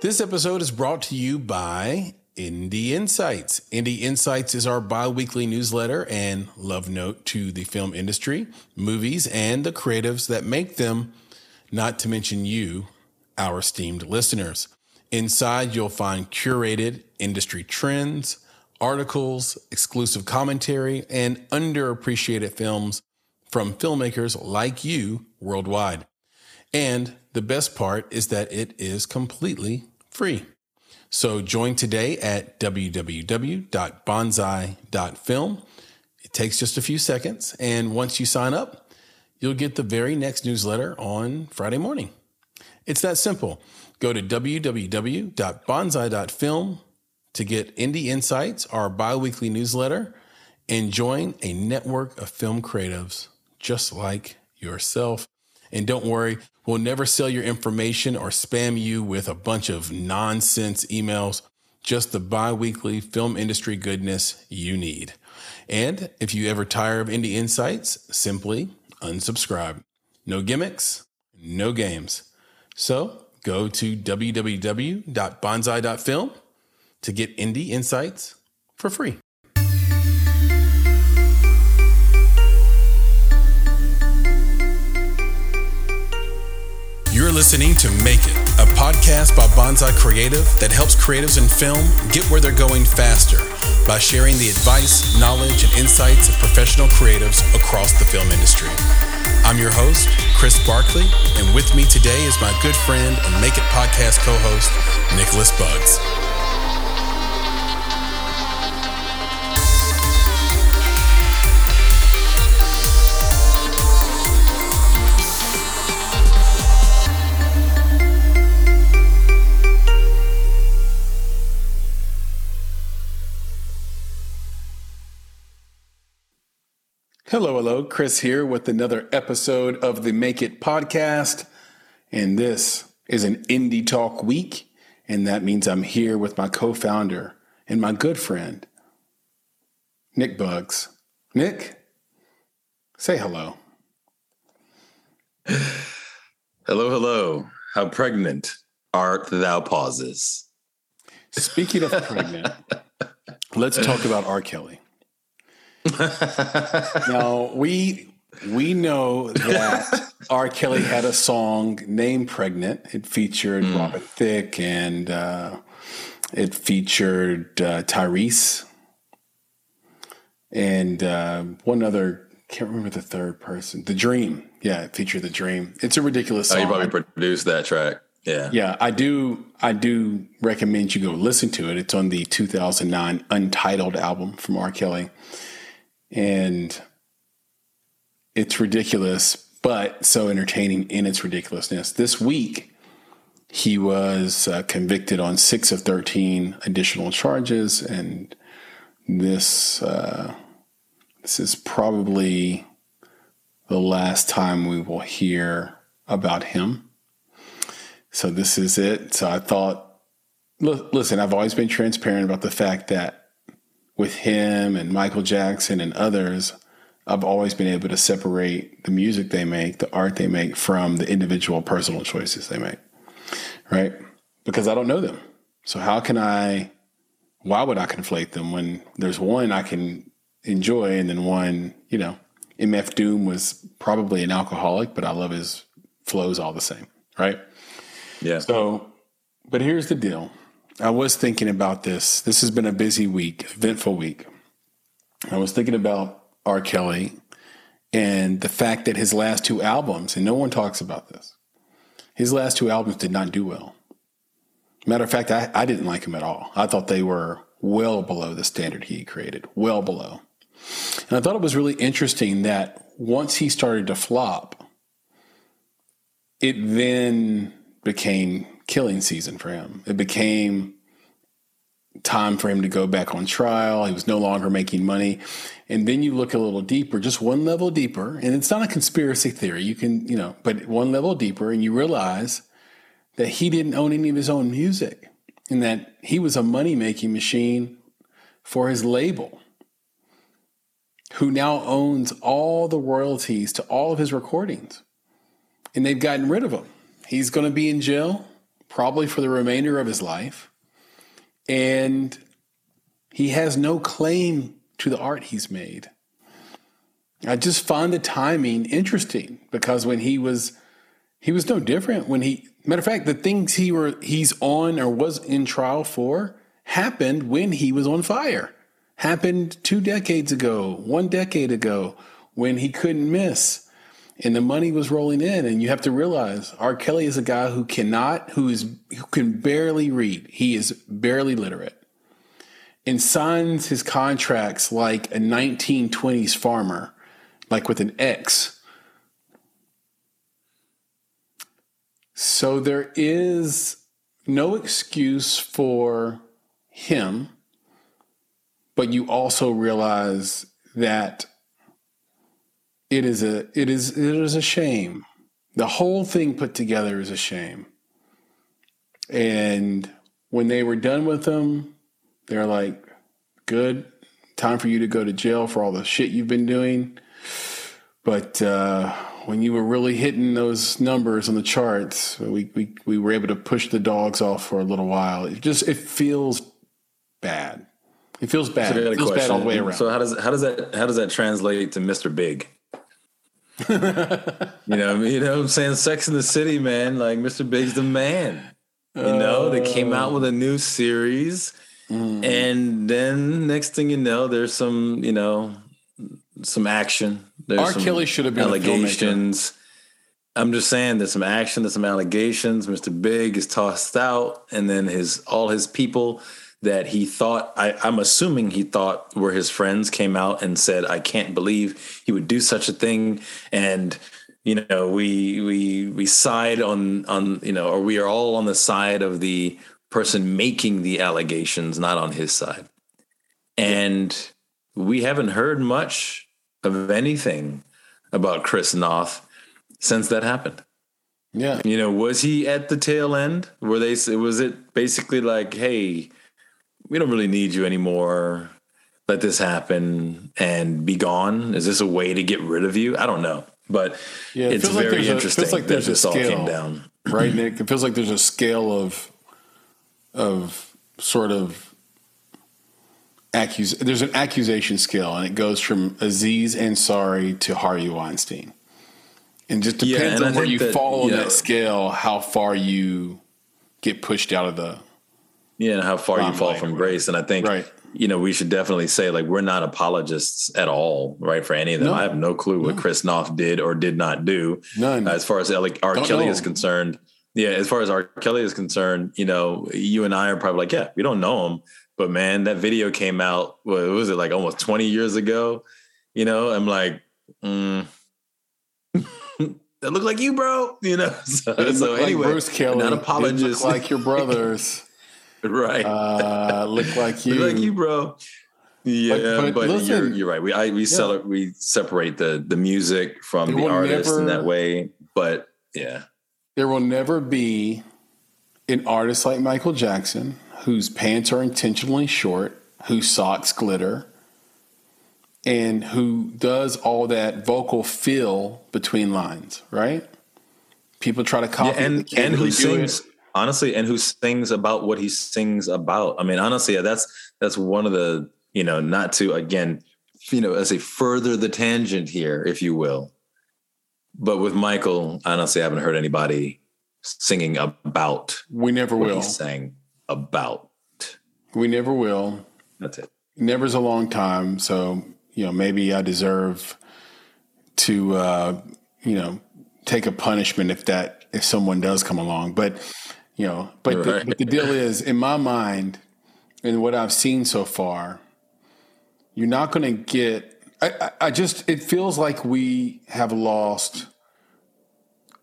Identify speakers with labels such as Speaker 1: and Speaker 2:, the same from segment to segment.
Speaker 1: This episode is brought to you by Indie Insights. Indie Insights is our bi weekly newsletter and love note to the film industry, movies, and the creatives that make them, not to mention you, our esteemed listeners. Inside, you'll find curated industry trends, articles, exclusive commentary, and underappreciated films from filmmakers like you worldwide. And the best part is that it is completely free. So join today at www.bonsai.film. It takes just a few seconds. And once you sign up, you'll get the very next newsletter on Friday morning. It's that simple. Go to www.bonsai.film to get Indie Insights, our bi weekly newsletter, and join a network of film creatives just like yourself. And don't worry, we'll never sell your information or spam you with a bunch of nonsense emails, just the bi weekly film industry goodness you need. And if you ever tire of Indie Insights, simply unsubscribe. No gimmicks, no games. So go to www.bonsai.film to get Indie Insights for free. You're listening to Make It, a podcast by Bonsai Creative that helps creatives in film get where they're going faster by sharing the advice, knowledge, and insights of professional creatives across the film industry. I'm your host, Chris Barkley, and with me today is my good friend and Make It podcast co host, Nicholas Bugs. Hello, hello. Chris here with another episode of the Make It podcast. And this is an Indie Talk week. And that means I'm here with my co founder and my good friend, Nick Bugs. Nick, say hello.
Speaker 2: Hello, hello. How pregnant art thou pauses?
Speaker 1: Speaking of pregnant, let's talk about R. Kelly. now we we know that R. Kelly had a song named "Pregnant." It featured mm. Robin Thicke and uh, it featured uh, Tyrese and uh, one other. Can't remember the third person. The Dream. Yeah, it featured the Dream. It's a ridiculous song.
Speaker 2: Oh, you probably produced that track. Yeah.
Speaker 1: Yeah, I do I do recommend you go listen to it. It's on the 2009 Untitled album from R. Kelly and it's ridiculous, but so entertaining in its ridiculousness. This week, he was uh, convicted on six of 13 additional charges, and this uh, this is probably the last time we will hear about him. So this is it. So I thought, listen, I've always been transparent about the fact that with him and Michael Jackson and others, I've always been able to separate the music they make, the art they make from the individual personal choices they make. Right? Because I don't know them. So how can I why would I conflate them when there's one I can enjoy and then one, you know, MF Doom was probably an alcoholic, but I love his flows all the same, right?
Speaker 2: Yeah.
Speaker 1: So, but here's the deal. I was thinking about this. This has been a busy week, eventful week. I was thinking about R. Kelly and the fact that his last two albums, and no one talks about this, his last two albums did not do well. Matter of fact, I, I didn't like them at all. I thought they were well below the standard he created, well below. And I thought it was really interesting that once he started to flop, it then became killing season for him. It became time for him to go back on trial. He was no longer making money. And then you look a little deeper, just one level deeper, and it's not a conspiracy theory. You can, you know, but one level deeper, and you realize that he didn't own any of his own music and that he was a money making machine for his label, who now owns all the royalties to all of his recordings. And they've gotten rid of him. He's going to be in jail probably for the remainder of his life. And he has no claim to the art he's made. I just find the timing interesting because when he was he was no different when he matter of fact the things he were he's on or was in trial for happened when he was on fire happened two decades ago one decade ago when he couldn't miss and the money was rolling in and you have to realize r. Kelly is a guy who cannot who is who can barely read. He is barely literate and signs his contracts like a 1920s farmer like with an x. So there is no excuse for him but you also realize that it is a it is it is a shame. The whole thing put together is a shame. And when they were done with them, they're like, "Good, time for you to go to jail for all the shit you've been doing." But uh, when you were really hitting those numbers on the charts, we, we we were able to push the dogs off for a little while. It just it feels bad. It feels bad.
Speaker 2: So I got a
Speaker 1: it feels bad all the way around.
Speaker 2: So how does how does that how does that translate to Mr. Big? you know, you know what I'm saying? Sex in the City, man. Like Mr. Big's the man. You know, they came out with a new series.
Speaker 1: Mm.
Speaker 2: And then next thing you know, there's some, you know, some action. There's
Speaker 1: R.
Speaker 2: some
Speaker 1: Kelly should have been
Speaker 2: allegations. I'm just saying there's some action, there's some allegations. Mr. Big is tossed out, and then his all his people that he thought I, I'm assuming he thought were his friends came out and said, I can't believe he would do such a thing. And you know, we we we side on on you know, or we are all on the side of the person making the allegations, not on his side. And we haven't heard much of anything about Chris Noth since that happened.
Speaker 1: Yeah.
Speaker 2: You know, was he at the tail end? Were they was it basically like, hey, we don't really need you anymore. Let this happen and be gone. Is this a way to get rid of you? I don't know, but
Speaker 1: Yeah, it
Speaker 2: it's
Speaker 1: like
Speaker 2: very
Speaker 1: a- it
Speaker 2: interesting
Speaker 1: feels like
Speaker 2: that
Speaker 1: there's a
Speaker 2: this all came
Speaker 1: scale.
Speaker 2: down.
Speaker 1: right, Nick? It feels like there's a scale of of sort of accus. There's an accusation scale, and it goes from Aziz Ansari to Harvey Weinstein, and just
Speaker 2: Yeah,
Speaker 1: depends
Speaker 2: and I
Speaker 1: on where you
Speaker 2: that,
Speaker 1: fall on
Speaker 2: you
Speaker 1: that scale, how far you get pushed out of the
Speaker 2: Yeah, and how far you fall from grace. And I think,
Speaker 1: Right.
Speaker 2: you know, we should definitely say like we're not apologists at all, right? For any of them.
Speaker 1: No.
Speaker 2: I have no clue what Chris Noth did or did not do.
Speaker 1: none.
Speaker 2: As far as R.
Speaker 1: Don't
Speaker 2: Kelly
Speaker 1: know.
Speaker 2: is concerned, yeah, as far as R. Kelly is concerned, you know, you and I are probably like, yeah, we don't know him. But man, that video came out, what was it, like almost 20 years ago? You know, I'm like, mm, that look like you, bro. You know, so, so
Speaker 1: like
Speaker 2: anyway,
Speaker 1: Bruce Kelly,
Speaker 2: not apologist.
Speaker 1: look like your brothers,
Speaker 2: right.
Speaker 1: uh, look like you.
Speaker 2: Look like you, bro. Yeah,
Speaker 1: but
Speaker 2: but,
Speaker 1: listen-
Speaker 2: you're, you're right. We I, we sell we separate the the music from
Speaker 1: There
Speaker 2: the artist in that way. But yeah,
Speaker 1: There will never be an artist like Michael Jackson whose pants are intentionally short, whose socks glitter, and who does all that vocal fill between lines, right? People try to copy they
Speaker 2: and and who
Speaker 1: sings. it.
Speaker 2: Honestly, and who sings about what he sings about. I mean, honestly, yeah, that's that's one of the you know not to again you know as a further the tangent here, if you will. But with Michael, honestly, I haven't heard anybody singing about
Speaker 1: We never
Speaker 2: what
Speaker 1: will.
Speaker 2: he sang about.
Speaker 1: We never will.
Speaker 2: That's it.
Speaker 1: Never's a long time, so you know maybe I deserve to uh, you know take a punishment if that if someone does come along. But you know, but, the, but the deal is, in my mind, and what I've seen so far, you're not going to get. I, I, I just it feels like we have lost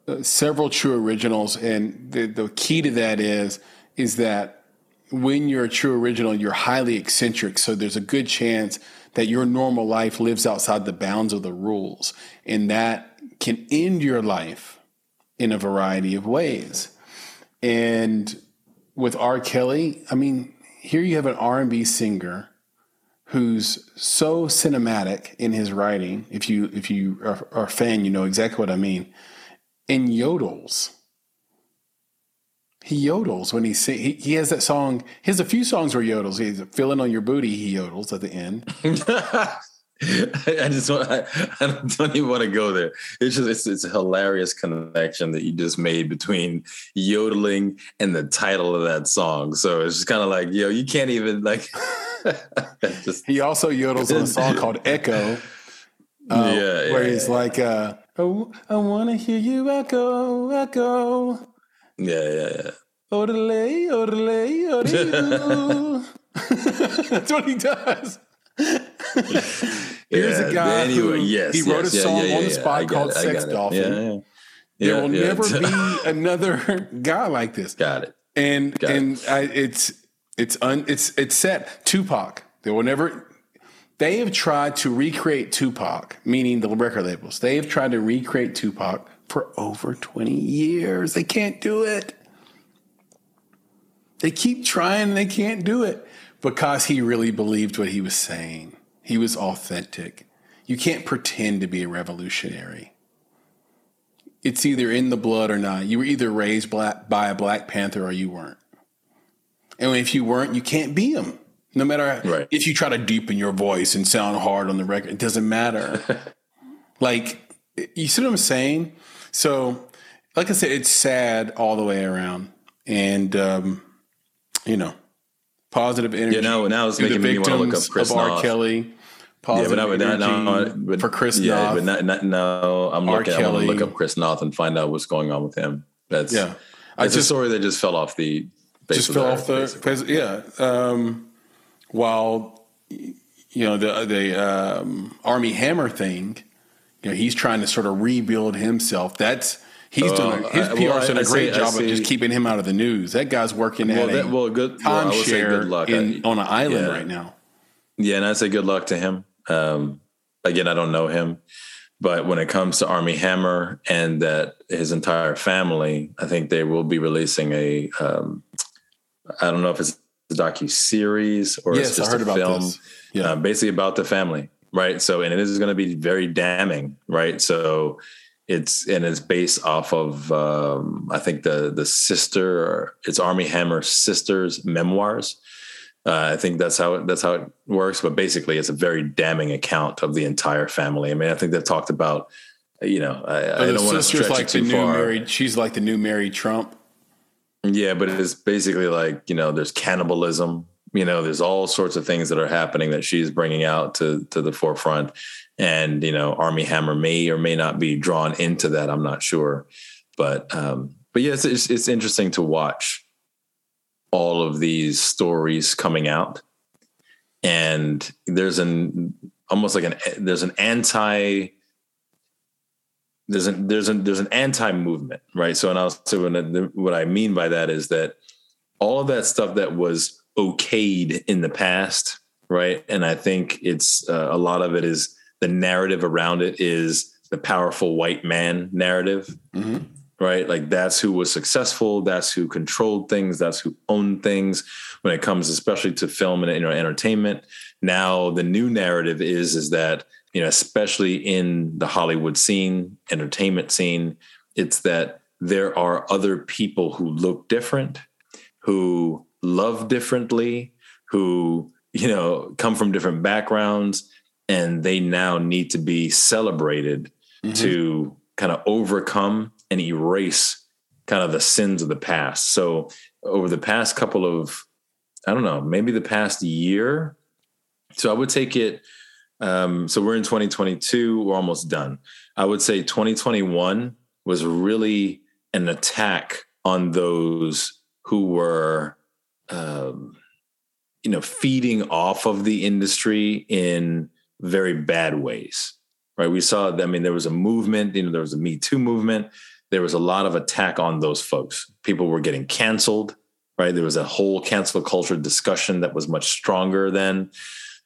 Speaker 1: uh, several true originals, and the the key to that is is that when you're a true original, you're highly eccentric. So there's a good chance that your normal life lives outside the bounds of the rules. And that can end your life in a variety of ways. And with R. Kelly, I mean, here you have an R&B singer who's so cinematic in his writing. If you if you are, are a fan, you know exactly what I mean. And yodels. He yodels when he sing. He, he has that song. He has a few songs where he yodels. He's feeling on your booty. He yodels at the end.
Speaker 2: I just want. I, I, don't even want to go there. It's just it's, it's a hilarious connection that you just made between yodeling and the title of that song. So it's just kind of like, yo, you can't even like.
Speaker 1: just, he also yodels on a song called Echo. Uh, yeah, where he's yeah. like, uh, "Oh, I want to hear you echo, echo."
Speaker 2: Yeah, yeah, yeah.
Speaker 1: Orale, orale, orale. That's what he does. Here's yeah, a guy anyway, who yes, he wrote yes, a song yeah, on the spot called it, "Sex Dolphin." there will never be another guy like this.
Speaker 2: Got it.
Speaker 1: And
Speaker 2: Got
Speaker 1: and it. I, it's it's un, it's it's set. Tupac. There will never. They have tried to recreate Tupac, meaning the record labels. They have tried to recreate Tupac for over 20 years. They can't do it. They keep trying, and they can't do it because he really believed what he was saying. He was authentic. You can't pretend to be a revolutionary. It's either in the blood or not. You were either raised black, by a Black Panther or you weren't. And if you weren't, you can't be him. No matter right. if you try to deepen your voice and sound hard on the record, it doesn't matter. like, you see what I'm saying? So, like I said, it's sad all the way around. And, um, you know, positive energy.
Speaker 2: Yeah, now, now it's making me want to look up Chris of R.
Speaker 1: Noth. Kelly. Positive yeah, but, not, no, but, for Chris yeah,
Speaker 2: Noth. but not, not, no, I'm looking. I want to look up Chris Noth and find out what's going on with him. That's yeah. I just, a story that just fell off the
Speaker 1: just fell off the yeah. Um, while you know the the um, Armie Hammer thing, you know he's trying to sort of rebuild himself. That's He's uh, done his PR's well, done a great say, job of just keeping him out of the news. That guy's working well, at that, a well, good, timeshare well, in, on an island yeah. right now.
Speaker 2: Yeah, and I say good luck to him. Um, again, I don't know him, but when it comes to Armie Hammer and that his entire family, I think they will be releasing a. Um, I don't know if it's a docu series or yes, it's just a film. Yeah, uh, basically about the family, right? So, and it is going to be very damning, right? So it's and it's based off of um, I think the the sister it's Armie Hammer's sister's memoirs. Uh, I think that's how it, that's how it works. But basically, it's a very damning account of the entire family. I mean, I think they've talked about, you know, I, I don't want to stretch
Speaker 1: like
Speaker 2: it too
Speaker 1: the new
Speaker 2: far.
Speaker 1: Married, she's like the new Mary Trump.
Speaker 2: Yeah, but it's basically like you know, there's cannibalism. You know, there's all sorts of things that are happening that she's bringing out to to the forefront, and you know Armie Hammer may or may not be drawn into that. I'm not sure, but um, but yes, it's, it's interesting to watch all of these stories coming out, and there's an almost like an there's an anti there's an there's an there's an anti movement, right? So, and I'll say what, what I mean by that is that all of that stuff that was okayed in the past, right? And I think it's uh, a lot of it is the narrative around it is the powerful white man narrative, mm-hmm. Right? Like that's who was successful, that's who controlled things, that's who owned things when it comes, especially to film and you know, entertainment. Now the new narrative is is that you know, especially in the Hollywood scene, entertainment scene, it's that there are other people who look different, who love differently, who you know come from different backgrounds and they now need to be celebrated mm-hmm. to kind of overcome and erase kind of the sins of the past. So over the past couple of, I don't know, maybe the past year. So I would take it. Um, so we're in 2022. We're almost done. I would say 2021 was really an attack on those who were, um, you know, feeding off of the industry in very bad ways, right? We saw, I mean, there was a movement, you know, there was a Me Too movement. There was a lot of attack on those folks. People were getting canceled, right? There was a whole cancel culture discussion that was much stronger than,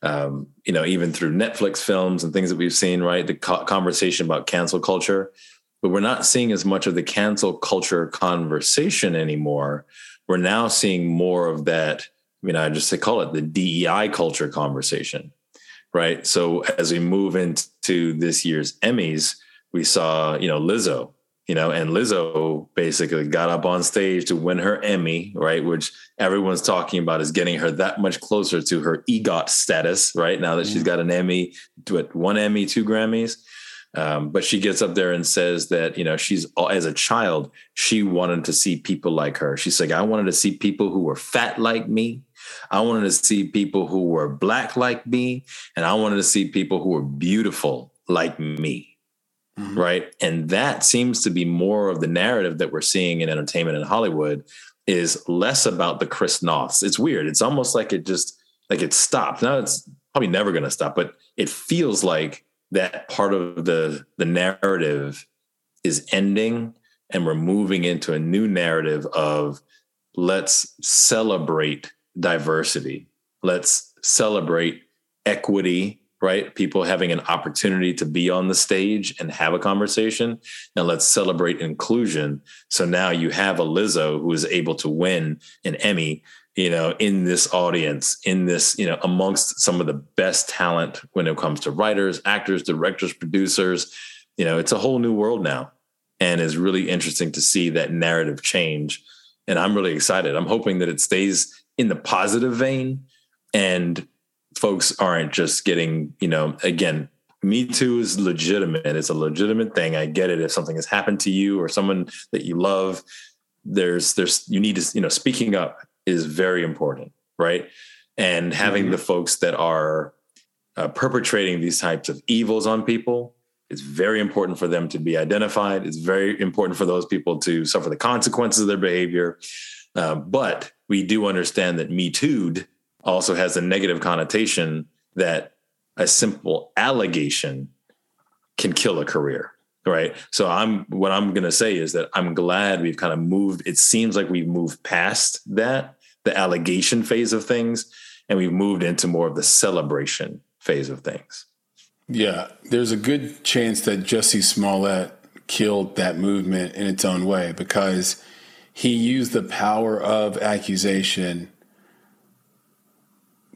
Speaker 2: um, you know, even through Netflix films and things that we've seen, right? The co- conversation about cancel culture. But we're not seeing as much of the cancel culture conversation anymore. We're now seeing more of that, I mean, I just call it the DEI culture conversation, right? So as we move into this year's Emmys, we saw, you know, Lizzo, you know, and Lizzo basically got up on stage to win her Emmy, right? Which everyone's talking about is getting her that much closer to her EGOT status, right? Now that mm-hmm. she's got an Emmy, what, one Emmy, two Grammys. Um, but she gets up there and says that, you know, she's as a child, she wanted to see people like her. She's like, I wanted to see people who were fat like me. I wanted to see people who were black like me. And I wanted to see people who were beautiful like me. Mm-hmm. Right. And that seems to be more of the narrative that we're seeing in entertainment in Hollywood is less about the Chris Noths. It's weird. It's almost like it just like it stopped. Now it's probably never going to stop, but it feels like that part of the the narrative is ending and we're moving into a new narrative of let's celebrate diversity let's celebrate equity right people having an opportunity to be on the stage and have a conversation and let's celebrate inclusion so now you have a lizzo who is able to win an emmy you know, in this audience, in this, you know, amongst some of the best talent when it comes to writers, actors, directors, producers. You know, it's a whole new world now. And it's really interesting to see that narrative change. And I'm really excited. I'm hoping that it stays in the positive vein and folks aren't just getting, you know, again, me Too is legitimate. It's a legitimate thing. I get it. If something has happened to you or someone that you love, there's there's you need to you know speaking up is very important, right? And having mm-hmm. the folks that are uh, perpetrating these types of evils on people it's very important for them to be identified. It's very important for those people to suffer the consequences of their behavior. Uh, but we do understand that Me Too also has a negative connotation that a simple allegation can kill a career right so i'm what i'm going to say is that i'm glad we've kind of moved it seems like we've moved past that the allegation phase of things and we've moved into more of the celebration phase of things.
Speaker 1: Yeah, there's a good chance that Jussie Smollett killed that movement in its own way because he used the power of accusation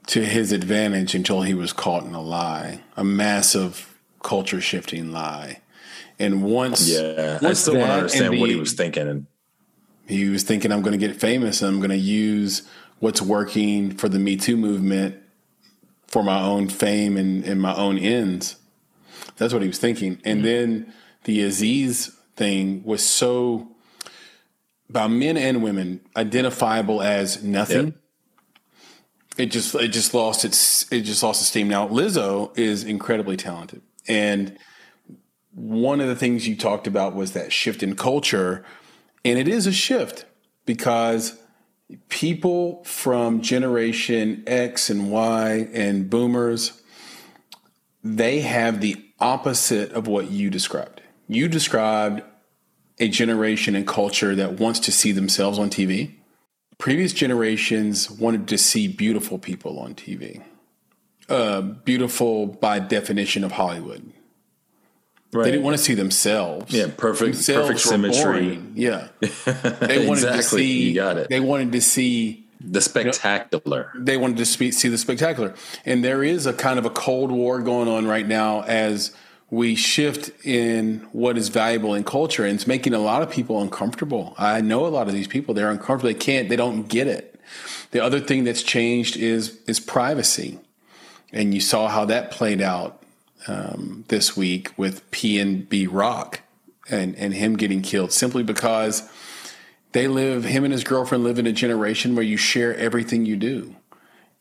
Speaker 1: to his advantage until he was caught in a lie, a massive culture shifting lie. And once,
Speaker 2: yeah, once I still don't understand the, what he was thinking.
Speaker 1: He was thinking, I'm going to get famous and I'm going to use what's working for the Me Too movement for my own fame and, and my own ends. That's what he was thinking. And mm-hmm. then the Aziz thing was so, by men and women, identifiable as nothing. Yep. It just it just lost its it just lost its steam. Now Lizzo is incredibly talented, and one of the things you talked about was that shift in culture and it is a shift because people from generation X and Y and boomers, they have the opposite of what you described. You described a generation and culture that wants to see themselves on TV. Previous generations wanted to see beautiful people on TV. Uh, beautiful by definition of Hollywood. Right. They didn't want to see themselves.
Speaker 2: Yeah, perfect, themselves perfect symmetry.
Speaker 1: Yeah, they wanted exactly. to see. You got it. They wanted to see
Speaker 2: the spectacular.
Speaker 1: You know, they wanted to see the spectacular, and there is a kind of a cold war going on right now as we shift in what is valuable in culture, and it's making a lot of people uncomfortable. I know a lot of these people; they're uncomfortable. They can't. They don't get it. The other thing that's changed is is privacy, and you saw how that played out um, this week with PNB Rock and, and him getting killed simply because they live, him and his girlfriend live in a generation where you share everything you do.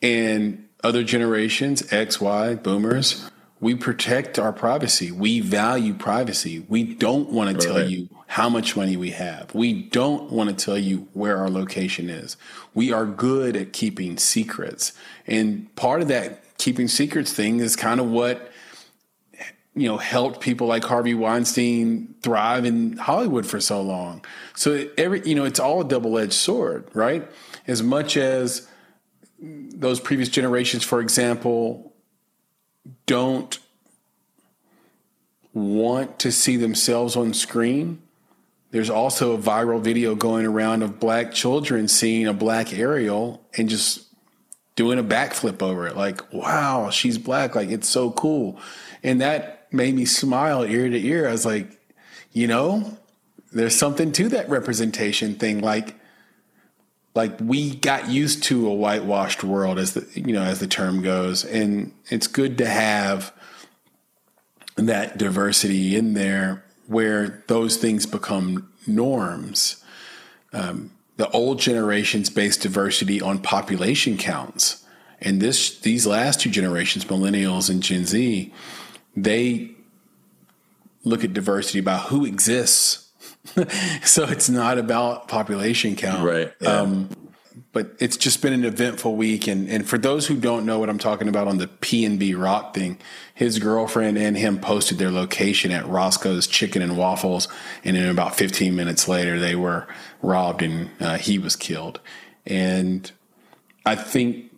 Speaker 1: And other generations, X, Y, boomers, we protect our privacy. We value privacy. We don't want to tell you how much money we have. We don't want to tell you where our location is. We are good at keeping secrets. And part of that keeping secrets thing is kind of what you know helped people like Harvey Weinstein thrive in Hollywood for so long. So every you know it's all a double edged sword, right? As much as those previous generations, for example, don't want to see themselves on screen. There's also a viral video going around of black children seeing a black Ariel and just doing a backflip over it. Like, wow, she's black. Like, it's so cool. And that made me smile ear to ear. I was like, you know, there's something to that representation thing. Like, like we got used to a whitewashed world as the you know as the term goes, and it's good to have that diversity in there where those things become norms. Um, the old generations based diversity on population counts, and this these last two generations, millennials and Gen Z, they look at diversity about who exists. so it's not about population count,
Speaker 2: right? Yeah. Um,
Speaker 1: but it's just been an eventful week, and and for those who don't know what I'm talking about on the P and B Rock thing, his girlfriend and him posted their location at Roscoe's Chicken and Waffles, and then about 15 minutes later, they were robbed and uh, he was killed. And I think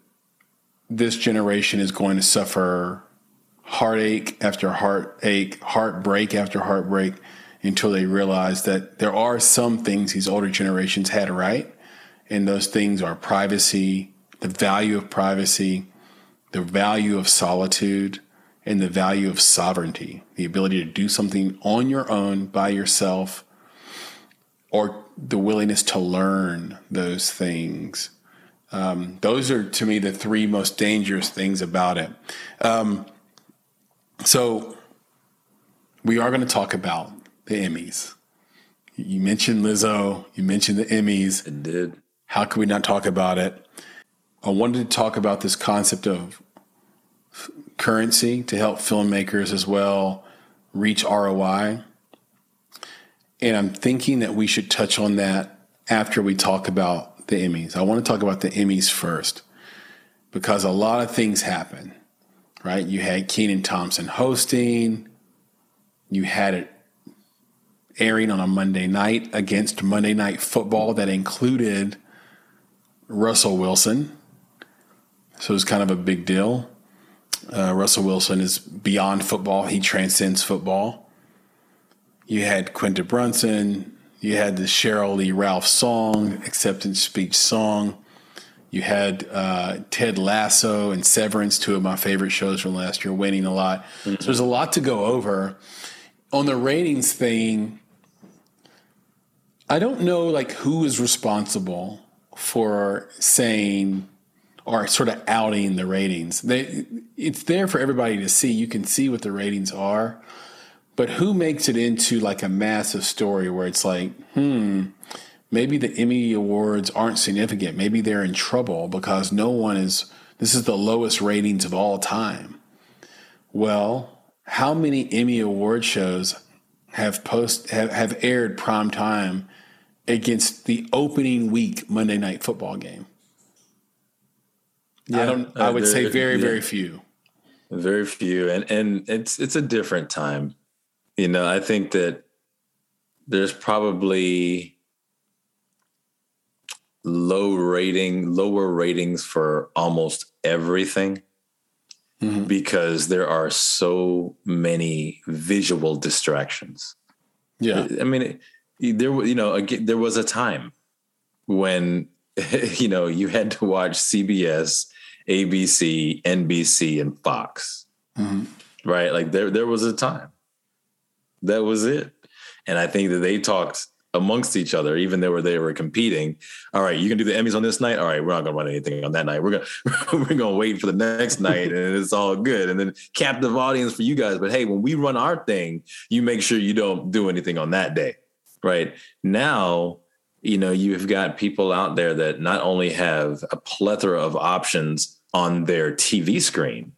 Speaker 1: this generation is going to suffer heartache after heartache, heartbreak after heartbreak until they realize that there are some things these older generations had right. And those things are privacy, the value of privacy, the value of solitude, and the value of sovereignty, the ability to do something on your own by yourself, or the willingness to learn those things. Um, those are to me the three most dangerous things about it. Um, so, we are going to talk about the Emmys. You mentioned Lizzo, you mentioned the Emmys.
Speaker 2: It did.
Speaker 1: How could we not talk about it? I wanted to talk about this concept of currency to help filmmakers as well reach ROI. And I'm thinking that we should touch on that after we talk about the Emmys. I want to talk about the Emmys first because a lot of things happen, right? You had Kenan Thompson hosting, you had it airing on a Monday night against Monday Night Football that included Russell Wilson. So it was kind of a big deal. Uh, Russell Wilson is beyond football. He transcends football. You had Quinta Brunson. You had the Sheryl Lee Ralph song, acceptance speech song. You had uh, Ted Lasso and Severance, two of my favorite shows from last year, winning a lot. Mm-hmm. So there's a lot to go over. On the ratings thing, I don't know like who is responsible for saying or sort of outing the ratings. They, it's there for everybody to see. You can see what the ratings are, but who makes it into like a massive story where it's like, hmm, maybe the Emmy awards aren't significant. Maybe they're in trouble because no one is. This is the lowest ratings of all time. Well, how many Emmy award shows have post have, have aired prime time against the opening week Monday night football game? Yeah, I don't. I would uh, say very, yeah. very few.
Speaker 2: Very few, and and it's it's a different time. You know, I think that there's probably low rating, lower ratings for almost everything mm-hmm. because there are so many visual distractions.
Speaker 1: Yeah,
Speaker 2: I mean, there you know, there was a time when you know you had to watch CBS ABC, NBC, and Fox. Mm-hmm. Right? Like there, there was a time. That was it. And I think that they talked amongst each other, even though they were competing. All right, you can do the Emmys on this night. All right, we're not gonna run anything on that night. We're gonna we're gonna wait for the next night, and it's all good. And then captive audience for you guys. But hey, when we run our thing, you make sure you don't do anything on that day. Right now, you know, you've got people out there that not only have a plethora of options on their TV screen,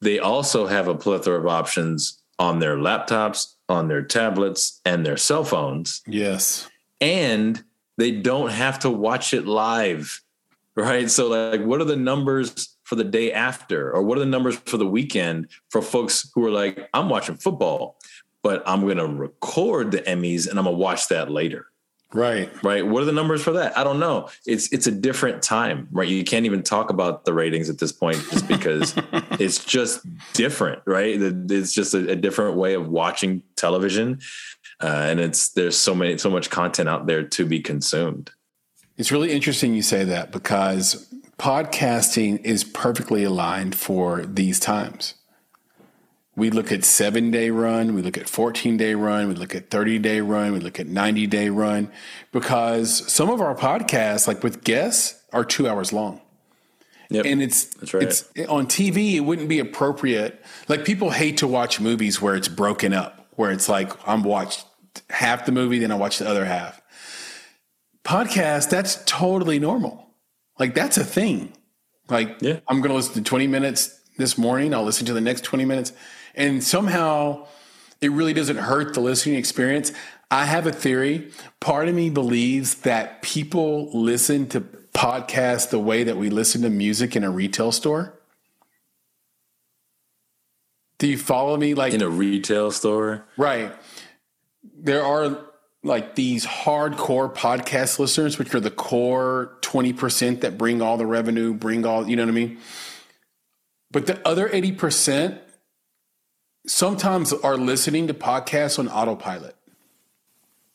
Speaker 2: they also have a plethora of options on their laptops, on their tablets, and their cell phones.
Speaker 1: Yes.
Speaker 2: And they don't have to watch it live. Right. So, like, what are the numbers for the day after? Or what are the numbers for the weekend for folks who are like, I'm watching football? But I'm going to record the Emmys and I'm going to watch that later.
Speaker 1: Right.
Speaker 2: Right. What are the numbers for that? I don't know. It's it's a different time, right? You can't even talk about the ratings at this point just because it's just different, right? It's just a, a different way of watching television. Uh, and it's there's so many so much content out there to be consumed.
Speaker 1: It's really interesting you say that because podcasting is perfectly aligned for these times We look at seven day run, we look at 14 day run, we look at 30 day run, we look at 90 day run, because some of our podcasts, like with guests, are two hours long. Yep. And it's right. it's on TV, it wouldn't be appropriate. Like people hate to watch movies where it's broken up, where it's like I'm watched half the movie, then I watch the other half. Podcast, that's totally normal. Like that's a thing. Like yeah. I'm going to listen to 20 minutes this morning. I'll listen to the next 20 minutes. And somehow it really doesn't hurt the listening experience. I have a theory. Part of me believes that people listen to podcasts the way that we listen to music in a retail store. Do you follow me? Like
Speaker 2: in a retail store?
Speaker 1: Right. There are like these hardcore podcast listeners, which are the core 20% that bring all the revenue, bring all, you know what I mean? But the other 80% sometimes are listening to podcasts on autopilot.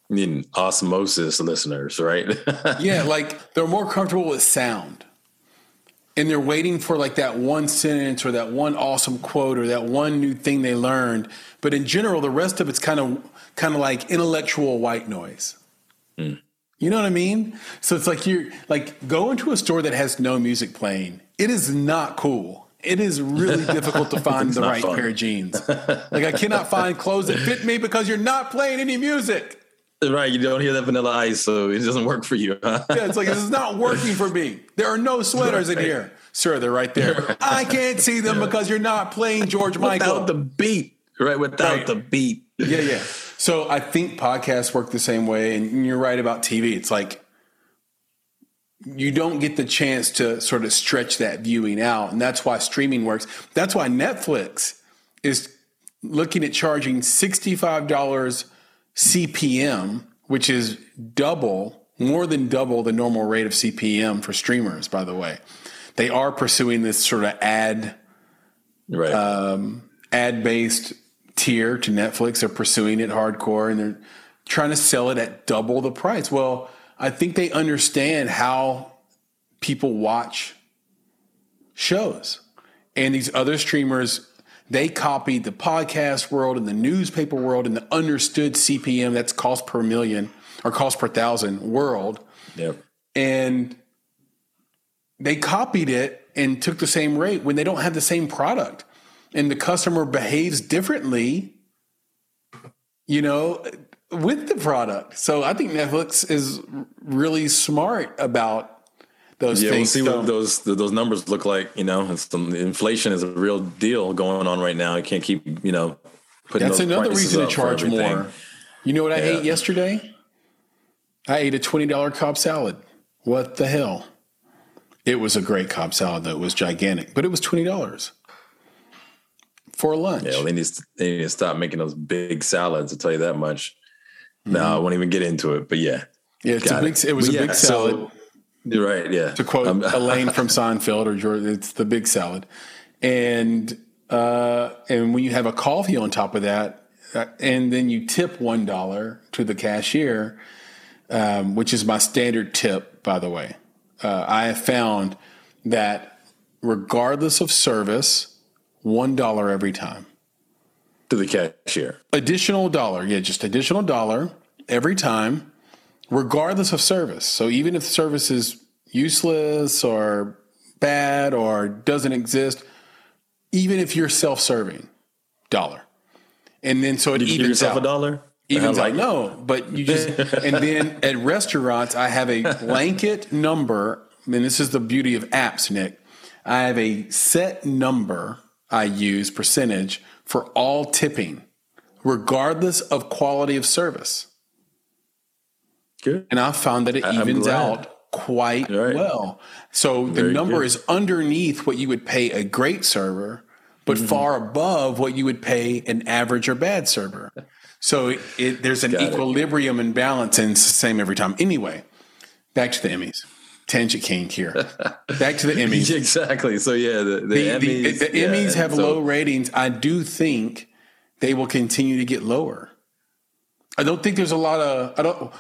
Speaker 2: I mean, osmosis listeners, right?
Speaker 1: yeah, like they're more comfortable with sound. And they're waiting for like that one sentence or that one awesome quote or that one new thing they learned. But in general, the rest of it's kind of kind of like intellectual white noise. Mm. You know what I mean? So it's like you're like go into a store that has no music playing. It is not cool. It is really difficult to find the right fun. pair of jeans. Like I cannot find clothes that fit me because you're not playing any music.
Speaker 2: Right, you don't hear that vanilla ice, so it doesn't work for you.
Speaker 1: yeah, it's like this is not working for me. There are no sweaters right. in here. Sir, they're right there. I can't see them because you're not playing George Michael.
Speaker 2: Without the beat. Right, without right. the beat.
Speaker 1: Yeah, yeah. So I think podcasts work the same way, and you're right about TV. It's like you don't get the chance to sort of stretch that viewing out, and that's why streaming works. That's why Netflix is looking at charging sixty-five dollars CPM, which is double, more than double the normal rate of CPM for streamers. By the way, they are pursuing this sort of ad, right. um, ad-based tier to Netflix. They're pursuing it hardcore and they're trying to sell it at double the price. Well, I think they understand how people watch shows. And these other streamers, they copied the podcast world and the newspaper world and the understood CPM, that's cost per million or cost per thousand world. Yep. And they copied it and took the same rate when they don't have the same product and the customer behaves differently, you know, with the product. So I think Netflix is really smart about those yeah, things.
Speaker 2: we'll see what those those numbers look like. You know, the, inflation is a real deal going on right now. You can't keep you know
Speaker 1: putting. That's another reason to charge more. You know what I yeah. ate yesterday? I ate a twenty dollar Cobb salad. What the hell? It was a great Cobb salad though. It was gigantic, but it was twenty dollars for lunch.
Speaker 2: Yeah, well, they need to, they need to stop making those big salads. I'll tell you that much. Mm-hmm. No, I won't even get into it. But yeah,
Speaker 1: yeah, it's a big. It, it was but a yeah, big salad. So,
Speaker 2: you're right. Yeah.
Speaker 1: To quote um, Elaine from Seinfeld or George, it's the big salad, and uh, and when you have a coffee on top of that, uh, and then you tip one dollar to the cashier, um, which is my standard tip, by the way. Uh, I have found that regardless of service one dollar every time
Speaker 2: to the cashier.
Speaker 1: Additional dollar, yeah, just additional dollar every time, regardless of service. So even if the service is useless or bad or doesn't exist, even if you're self-serving, dollar. And then so it Did evens yourself
Speaker 2: out. a dollar.
Speaker 1: Evens like. No, but you just and then at restaurants, I have a blanket number. And this is the beauty of apps, Nick. I have a set number I use percentage for all tipping, regardless of quality of service. Good. And I found that it evens out quite right. well. So Very the number good. is underneath what you would pay a great server, but mm-hmm. far above what you would pay an average or bad server. So it, it, there's an Got equilibrium it. and balance, and it's the same every time. Anyway, back to the Emmys tangent king here. Back to the Emmys.
Speaker 2: exactly. So yeah, the, the, the Emmys,
Speaker 1: the, the yeah, Emmys have so, low ratings. I do think they will continue to get lower. I don't think there's a lot of I don't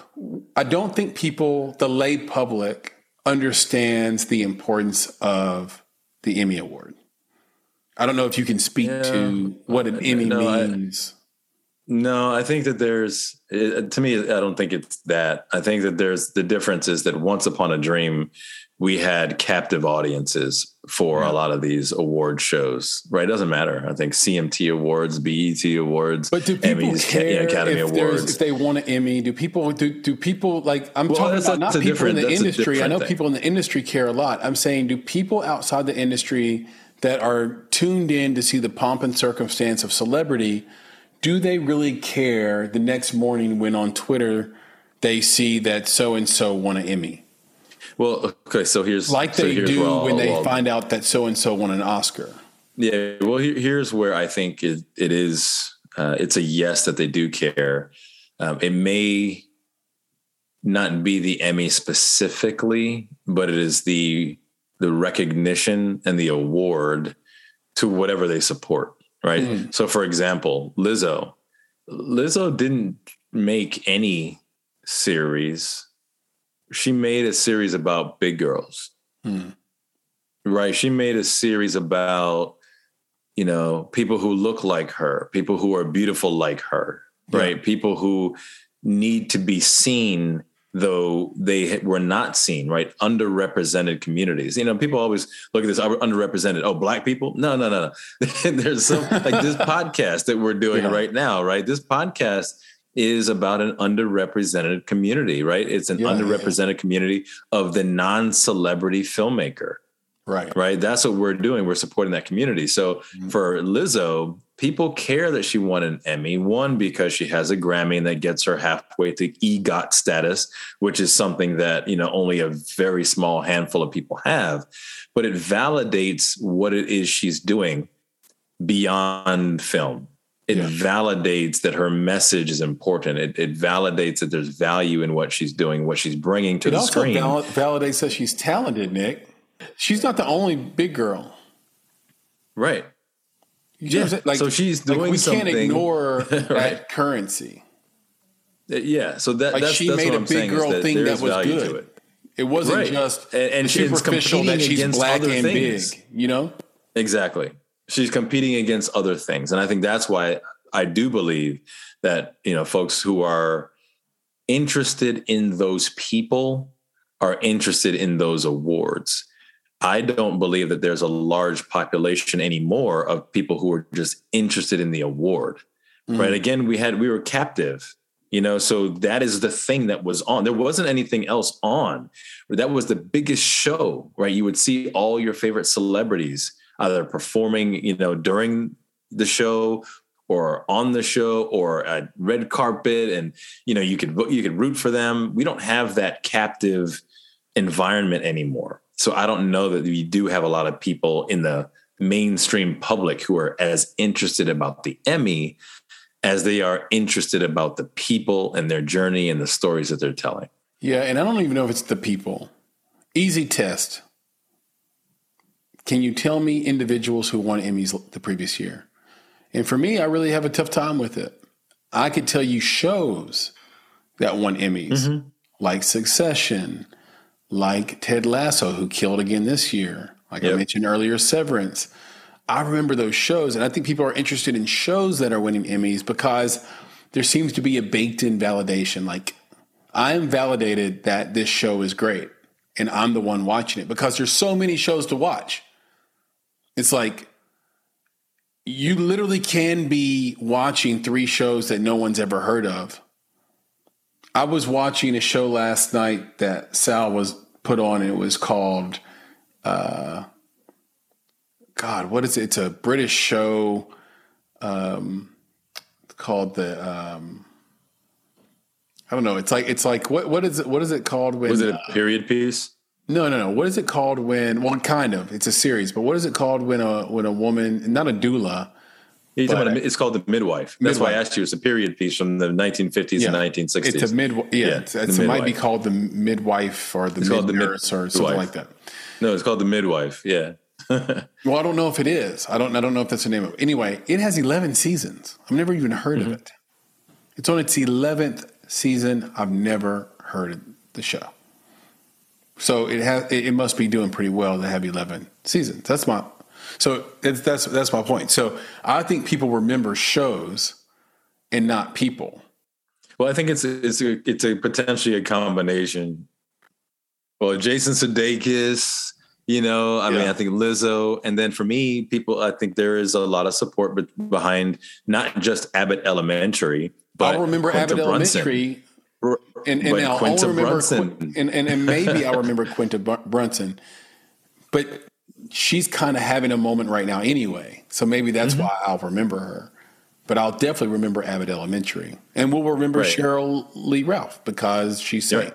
Speaker 1: I don't think people the lay public understands the importance of the Emmy award. I don't know if you can speak yeah. to what an Emmy no, means.
Speaker 2: I, no, I think that there's, to me, I don't think it's that. I think that there's the difference is that Once Upon a Dream, we had captive audiences for yeah. a lot of these award shows, right? It doesn't matter. I think CMT Awards, BET Awards,
Speaker 1: but do people Emmys, care Academy if Awards. If they want an Emmy, do people do, do people like I'm well, talking about not people in the industry. I know thing. people in the industry care a lot. I'm saying do people outside the industry that are tuned in to see the pomp and circumstance of celebrity, do they really care the next morning when on Twitter they see that so and so won an Emmy?
Speaker 2: Well, okay, so here's
Speaker 1: like
Speaker 2: they
Speaker 1: so do when they find out that so and so won an Oscar.
Speaker 2: Yeah, well, here's where I think it, it is. Uh, it's a yes that they do care. Um, it may not be the Emmy specifically, but it is the the recognition and the award to whatever they support. Right. Mm. So, for example, Lizzo. Lizzo didn't make any series she made a series about big girls. Hmm. Right. She made a series about, you know, people who look like her, people who are beautiful like her, yeah. right? People who need to be seen though they were not seen, right? Underrepresented communities. You know, people always look at this underrepresented. Oh, black people? No, no, no, no. There's some like this podcast that we're doing yeah. right now, right? This podcast is about an underrepresented community, right? It's an yeah, underrepresented yeah. community of the non-celebrity filmmaker.
Speaker 1: Right.
Speaker 2: Right. That's what we're doing. We're supporting that community. So mm-hmm. for Lizzo, people care that she won an Emmy. One, because she has a Grammy and that gets her halfway to EGOT status, which is something that, you know, only a very small handful of people have. But it validates what it is she's doing beyond film it yeah. validates that her message is important. It, it, validates that there's value in what she's doing, what she's bringing to
Speaker 1: it
Speaker 2: the screen. It
Speaker 1: also validates that she's talented, Nick. She's not the only big girl.
Speaker 2: Right. Yeah. Like, so she's doing like we
Speaker 1: something. can't ignore right. that currency.
Speaker 2: Uh, yeah. So that,
Speaker 1: like
Speaker 2: that's,
Speaker 1: she
Speaker 2: that's
Speaker 1: made
Speaker 2: a
Speaker 1: big girl thing that was good. It. it. wasn't right. just
Speaker 2: and, and she's superficial that she's black and things.
Speaker 1: big, you know?
Speaker 2: Exactly she's competing against other things and i think that's why i do believe that you know folks who are interested in those people are interested in those awards i don't believe that there's a large population anymore of people who are just interested in the award mm. right again we had we were captive you know so that is the thing that was on. There wasn't anything else on. That was the biggest show right? You would see all your favorite celebrities either performing, you know, during the show or on the show or a red carpet and you know you could you could root for them. We don't have that captive environment anymore so i don't know that we do have a lot of people in the mainstream public who are as interested about the emmy as they are interested about the people and their journey and the stories that they're telling
Speaker 1: yeah and i don't even know if it's the people easy test can you tell me individuals who won Emmys the previous year? And for me, I really have a tough time with it. I could tell you shows that won Emmys, mm-hmm. like Succession, like Ted Lasso, who killed again this year, like yep. I mentioned earlier, Severance. I remember those shows, and I think people are interested in shows that are winning Emmys because there seems to be a baked in validation. Like, I am validated that this show is great, and I'm the one watching it because there's so many shows to watch. It's like you literally can be watching three shows that no one's ever heard of. I was watching a show last night that Sal was put on, and it was called, uh, God, what is it? It's a British show um, called the. Um, I don't know. It's like it's like what what is it? What is it called? When,
Speaker 2: was it a uh, period piece?
Speaker 1: No, no, no. What is it called when? Well, kind of. It's a series, but what is it called when a when a woman, not a doula?
Speaker 2: A, it's called the midwife. That's midwife. why I asked you. It's a period piece from the 1950s yeah. and 1960s.
Speaker 1: It's a midwife. Yeah, yeah it's, it's, it might be called the midwife or the it's mid nurse or something like that.
Speaker 2: No, it's called the midwife. Yeah.
Speaker 1: well, I don't know if it is. I don't. I don't know if that's the name of it. Anyway, it has 11 seasons. I've never even heard mm-hmm. of it. It's on its 11th season. I've never heard of the show. So it has it must be doing pretty well to have 11 seasons. That's my So that's that's that's my point. So I think people remember shows and not people.
Speaker 2: Well, I think it's a, it's a, it's a potentially a combination. Well, Jason Sudeikis, you know, I yeah. mean, I think Lizzo, and then for me, people, I think there is a lot of support behind not just Abbott Elementary, but
Speaker 1: I'll remember Quinta Abbott Brunson. Elementary, and, and now Quinta remember Brunson. and, and and maybe I remember Quinta Brunson, but she's kind of having a moment right now anyway, so maybe that's mm-hmm. why I'll remember her. But I'll definitely remember Abbott Elementary, and we'll remember right. Sheryl Lee Ralph because she sang.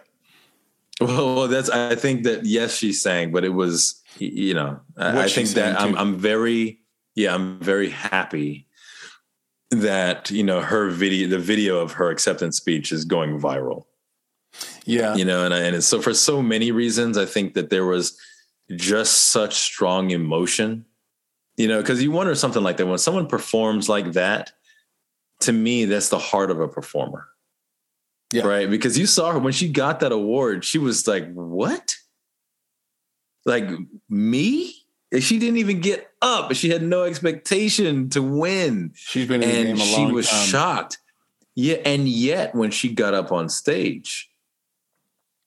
Speaker 2: Well, well, that's. I think that yes, she sang, but it was you know. I, I think that I'm, I'm very yeah, I'm very happy that you know her video, the video of her acceptance speech is going viral.
Speaker 1: Yeah,
Speaker 2: you know, and and it's, so for so many reasons, I think that there was just such strong emotion. You know, because you wonder something like that when someone performs like that to me, that's the heart of a performer. Yeah. Right. Because you saw her when she got that award, she was like, What? Like me? She didn't even get up. She had no expectation to win.
Speaker 1: She's been in and
Speaker 2: she was time. shocked. Yeah, and yet when she got up on stage,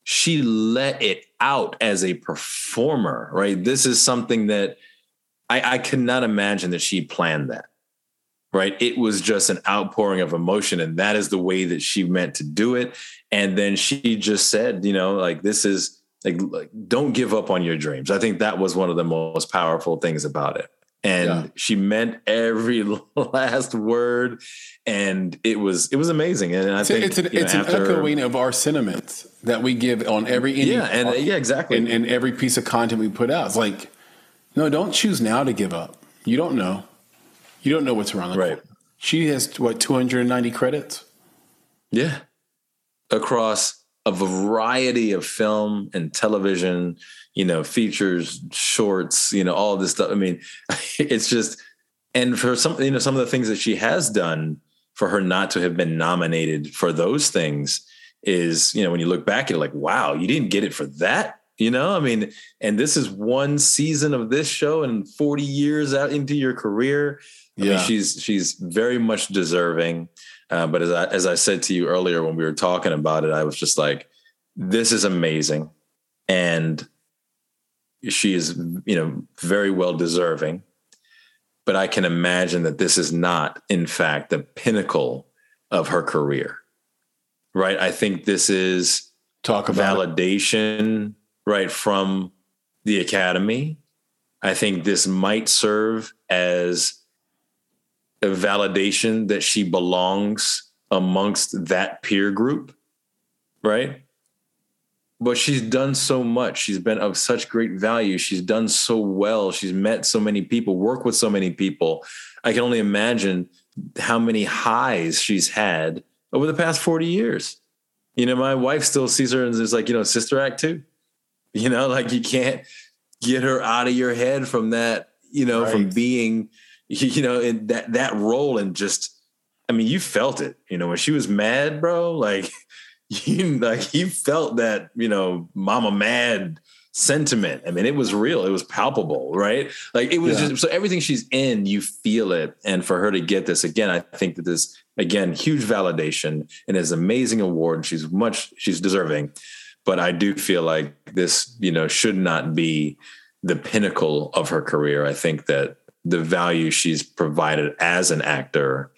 Speaker 2: she let it out as a performer, right? This is something that I, I could not imagine that she planned that right? It was just an outpouring of emotion. And that is the way that she meant to do it. And then she just said, you know, like, this is like, like don't give up on your dreams. I think that was one of the most powerful things about it. And yeah. she meant every last word, and it was it was amazing. And I think
Speaker 1: it's an, it's know, an after, echoing of our sentiments that we give on every
Speaker 2: yeah, and yeah, exactly,
Speaker 1: and, and every piece of content we put out. It's like, no, don't choose now to give up. You don't know. You don't know what's around the right. corner. She has what 290 credits.
Speaker 2: Yeah, across a variety of film and television, you know, features, shorts, you know, all this stuff. I mean, it's just, and for some, you know, some of the things that she has done for her not to have been nominated for those things is, you know, when you look back at it, like, wow, you didn't get it for that. You know, I mean, and this is one season of this show and 40 years out into your career. I yeah. mean, she's she's very much deserving. Uh, but as I as I said to you earlier when we were talking about it, I was just like, this is amazing, and she is you know very well deserving. But I can imagine that this is not, in fact, the pinnacle of her career. Right? I think this is
Speaker 1: talk about
Speaker 2: validation, it. right, from the academy. I think this might serve as a validation that she belongs amongst that peer group, right? But she's done so much. She's been of such great value. She's done so well. She's met so many people, worked with so many people. I can only imagine how many highs she's had over the past 40 years. You know, my wife still sees her and is like, you know, Sister Act 2. You know, like you can't get her out of your head from that, you know, right. from being you know, in that that role and just I mean, you felt it, you know, when she was mad, bro, like you like you felt that, you know, mama mad sentiment. I mean, it was real, it was palpable, right? Like it was yeah. just so everything she's in, you feel it. And for her to get this again, I think that this again, huge validation and is amazing award. She's much she's deserving. But I do feel like this, you know, should not be the pinnacle of her career. I think that the value she's provided as an actor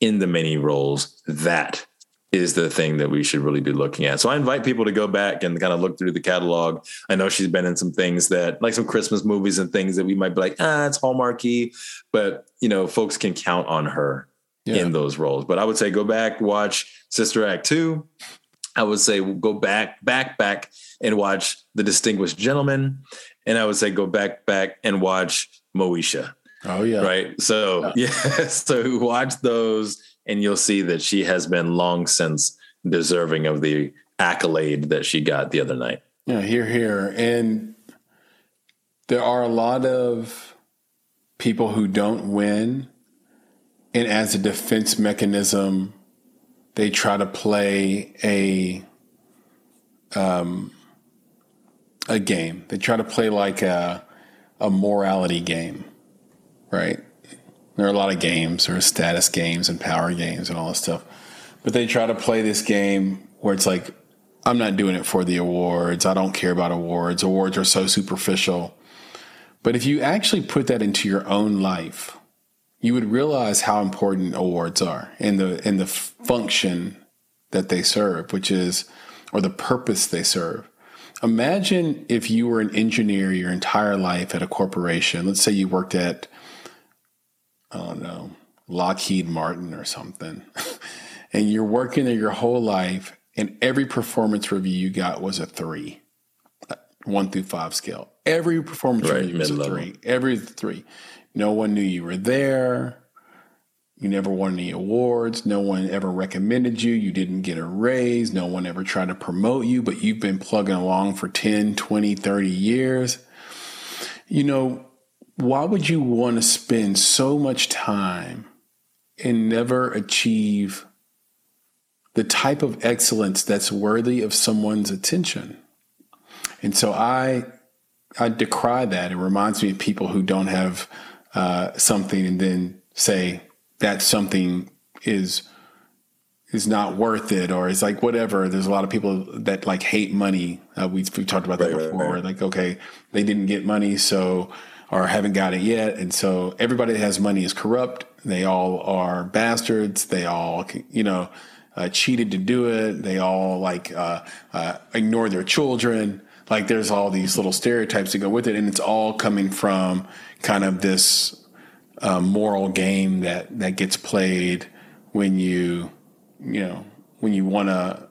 Speaker 2: in the many roles that is the thing that we should really be looking at. So I invite people to go back and kind of look through the catalog. I know she's been in some things that like some Christmas movies and things that we might be like, ah, it's Hallmarky, but you know, folks can count on her yeah. in those roles. But I would say go back, watch Sister Act 2. I would say go back, back, back and watch The Distinguished Gentleman. And I would say go back, back and watch Moesha.
Speaker 1: Oh yeah.
Speaker 2: Right. So yeah. yeah. So watch those and you'll see that she has been long since deserving of the accolade that she got the other night.
Speaker 1: Yeah, here, here. And there are a lot of people who don't win. And as a defense mechanism, they try to play a um, a game. They try to play like a a morality game right? There are a lot of games, there are status games and power games and all this stuff. But they try to play this game where it's like, I'm not doing it for the awards. I don't care about awards. Awards are so superficial. But if you actually put that into your own life, you would realize how important awards are and the and the function that they serve, which is or the purpose they serve. Imagine if you were an engineer your entire life at a corporation. Let's say you worked at I don't know, Lockheed Martin or something. and you're working there your whole life and every performance review you got was a 3. Uh, 1 through 5 scale. Every performance right, review was a 3. Every 3. No one knew you were there. You never won any awards. No one ever recommended you. You didn't get a raise. No one ever tried to promote you, but you've been plugging along for 10, 20, 30 years. You know, why would you want to spend so much time and never achieve the type of excellence that's worthy of someone's attention? And so I I decry that. It reminds me of people who don't have uh, something and then say that something is is not worth it or it's like whatever. There's a lot of people that like hate money. Uh, we, we've talked about that right, before. Right, right. Like, okay, they didn't get money, so or haven't got it yet, and so everybody that has money is corrupt. They all are bastards. They all, you know, uh, cheated to do it. They all like uh, uh ignore their children. Like, there's all these little stereotypes that go with it, and it's all coming from kind of this uh, moral game that that gets played when you you know when you want to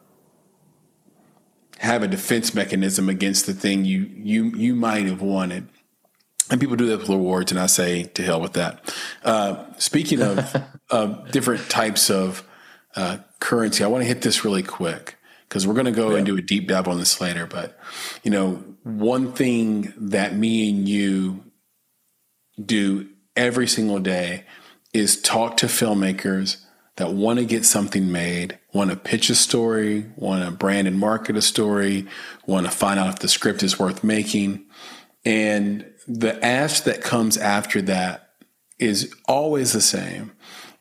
Speaker 1: have a defense mechanism against the thing you you you might have wanted. And people do that with awards, and I say to hell with that. Uh, speaking of of different types of uh, currency, I want to hit this really quick because we're going to go yeah. and do a deep dive on this later. But you know, one thing that me and you do every single day is talk to filmmakers that want to get something made, want to pitch a story, want to brand and market a story, want to find out if the script is worth making. And the ask that comes after that is always the same.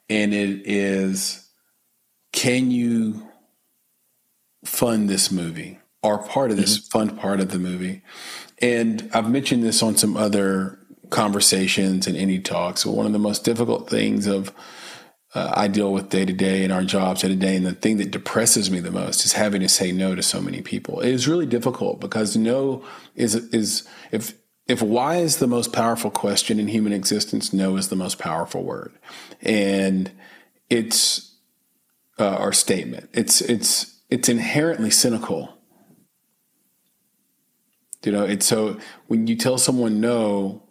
Speaker 1: And it is can you fund this movie or part of this mm-hmm. fund part of the movie? And I've mentioned this on some other conversations and any talks. So one of the most difficult things of uh, I deal with day to day in our jobs day to day, and the thing that depresses me the most is having to say no to so many people. It is really difficult because no is is if if why is the most powerful question in human existence, no is the most powerful word, and it's uh, our statement. It's it's it's inherently cynical. You know, it's so when you tell someone no,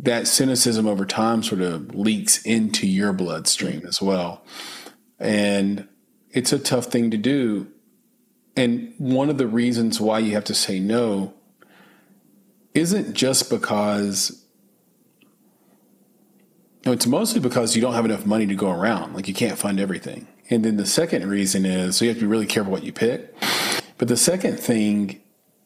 Speaker 1: that cynicism over time sort of leaks into your bloodstream as well. And it's a tough thing to do. And one of the reasons why you have to say no isn't just because no, it's mostly because you don't have enough money to go around. Like you can't fund everything. And then the second reason is so you have to be really careful what you pick. But the second thing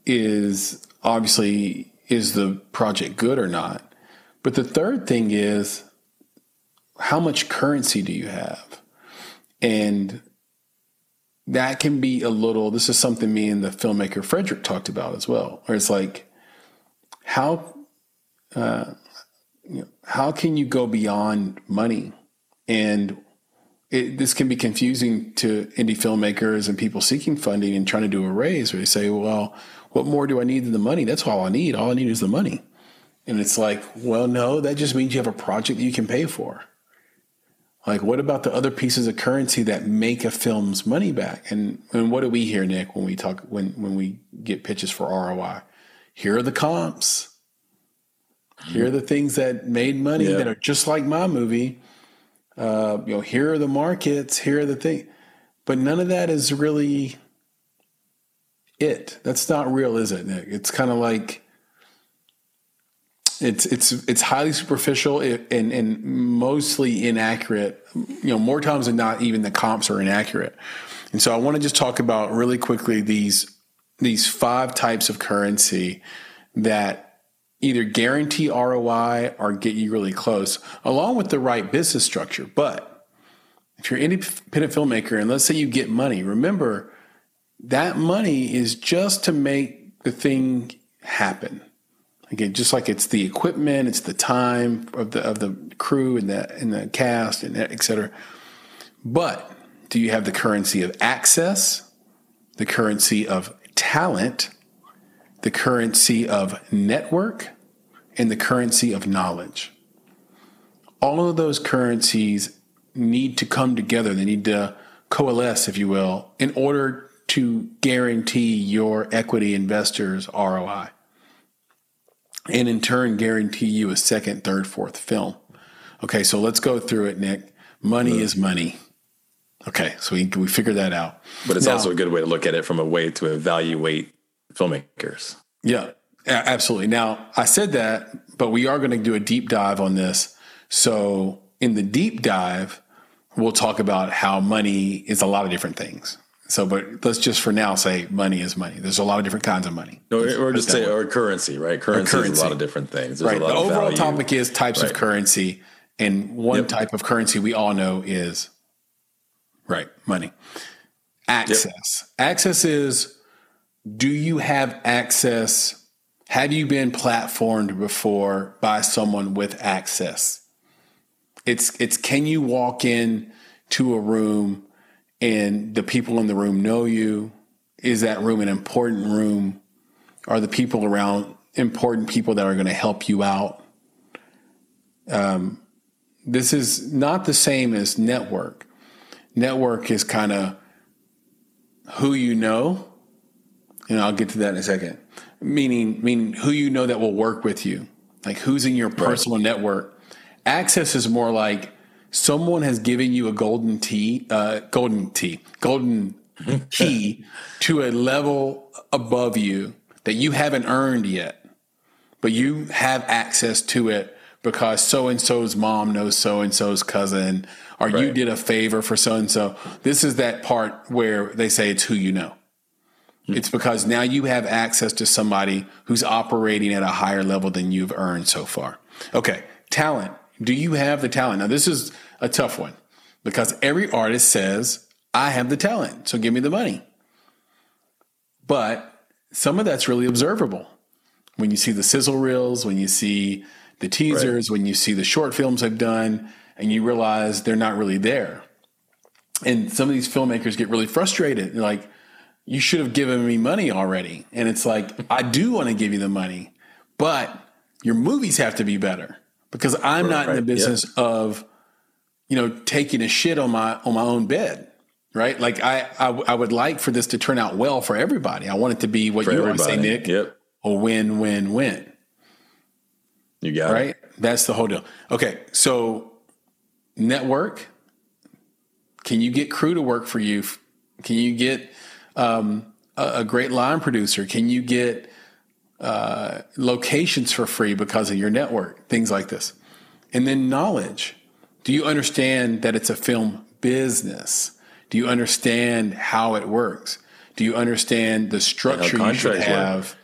Speaker 1: is obviously is the project good or not? But the third thing is how much currency do you have? And that can be a little, this is something me and the filmmaker Frederick talked about as well, where it's like, how, uh, how can you go beyond money? And it, this can be confusing to indie filmmakers and people seeking funding and trying to do a raise where they say, well, what more do I need than the money? That's all I need. All I need is the money. And it's like, well, no, that just means you have a project that you can pay for. Like, what about the other pieces of currency that make a film's money back? And and what do we hear, Nick, when we talk when when we get pitches for ROI? Here are the comps. Here are the things that made money yeah. that are just like my movie. Uh, you know, here are the markets. Here are the things, but none of that is really it. That's not real, is it, Nick? It's kind of like it's it's it's highly superficial and and mostly inaccurate. You know, more times than not, even the comps are inaccurate. And so, I want to just talk about really quickly these these five types of currency that either guarantee ROI or get you really close, along with the right business structure. But if you're an independent filmmaker and let's say you get money, remember that money is just to make the thing happen. Again, just like it's the equipment, it's the time of the of the crew and the and the cast and et cetera. But do you have the currency of access, the currency of talent, the currency of network, and the currency of knowledge? All of those currencies need to come together. They need to coalesce, if you will, in order to guarantee your equity investors ROI and in turn guarantee you a second, third, fourth film. Okay, so let's go through it, Nick. Money is money. Okay, so we we figured that out.
Speaker 2: But it's now, also a good way to look at it from a way to evaluate filmmakers.
Speaker 1: Yeah, absolutely. Now, I said that, but we are going to do a deep dive on this. So, in the deep dive, we'll talk about how money is a lot of different things. So, but let's just for now say money is money. There's a lot of different kinds of money.
Speaker 2: No, or just say or currency, right? Currency, currency, is a lot of different things.
Speaker 1: There's right. The overall value. topic is types right. of currency, and one yep. type of currency we all know is right money. Access. Yep. Access is do you have access? Have you been platformed before by someone with access? It's it's can you walk in to a room and the people in the room know you? Is that room an important room? Are the people around important people that are going to help you out? Um, this is not the same as network. Network is kind of who you know, and I'll get to that in a second. Meaning, meaning who you know that will work with you, like who's in your personal right. network. Access is more like someone has given you a golden tea, uh, golden tea, golden key to a level above you that you haven't earned yet, but you have access to it because so and so's mom knows so and so's cousin, or right. you did a favor for so and so. This is that part where they say it's who you know. Hmm. It's because now you have access to somebody who's operating at a higher level than you've earned so far. Okay, talent. Do you have the talent? Now, this is a tough one because every artist says, I have the talent, so give me the money. But some of that's really observable. When you see the sizzle reels, when you see the teasers, right. when you see the short films I've done, and you realize they're not really there. And some of these filmmakers get really frustrated. They're like, you should have given me money already. And it's like, I do want to give you the money, but your movies have to be better because I'm right, not in the business of, you know, taking a shit on my on my own bed. Right. Like I, I, I would like for this to turn out well for everybody. I want it to be what for you want to say, Nick.
Speaker 2: Yep.
Speaker 1: A win, win, win.
Speaker 2: You got
Speaker 1: right? It. That's the whole deal. Okay. So network. Can you get crew to work for you? Can you get um, a, a great line producer? Can you get uh, locations for free because of your network, things like this. And then knowledge. Do you understand that it's a film business? Do you understand how it works? Do you understand the structure you should have? Work.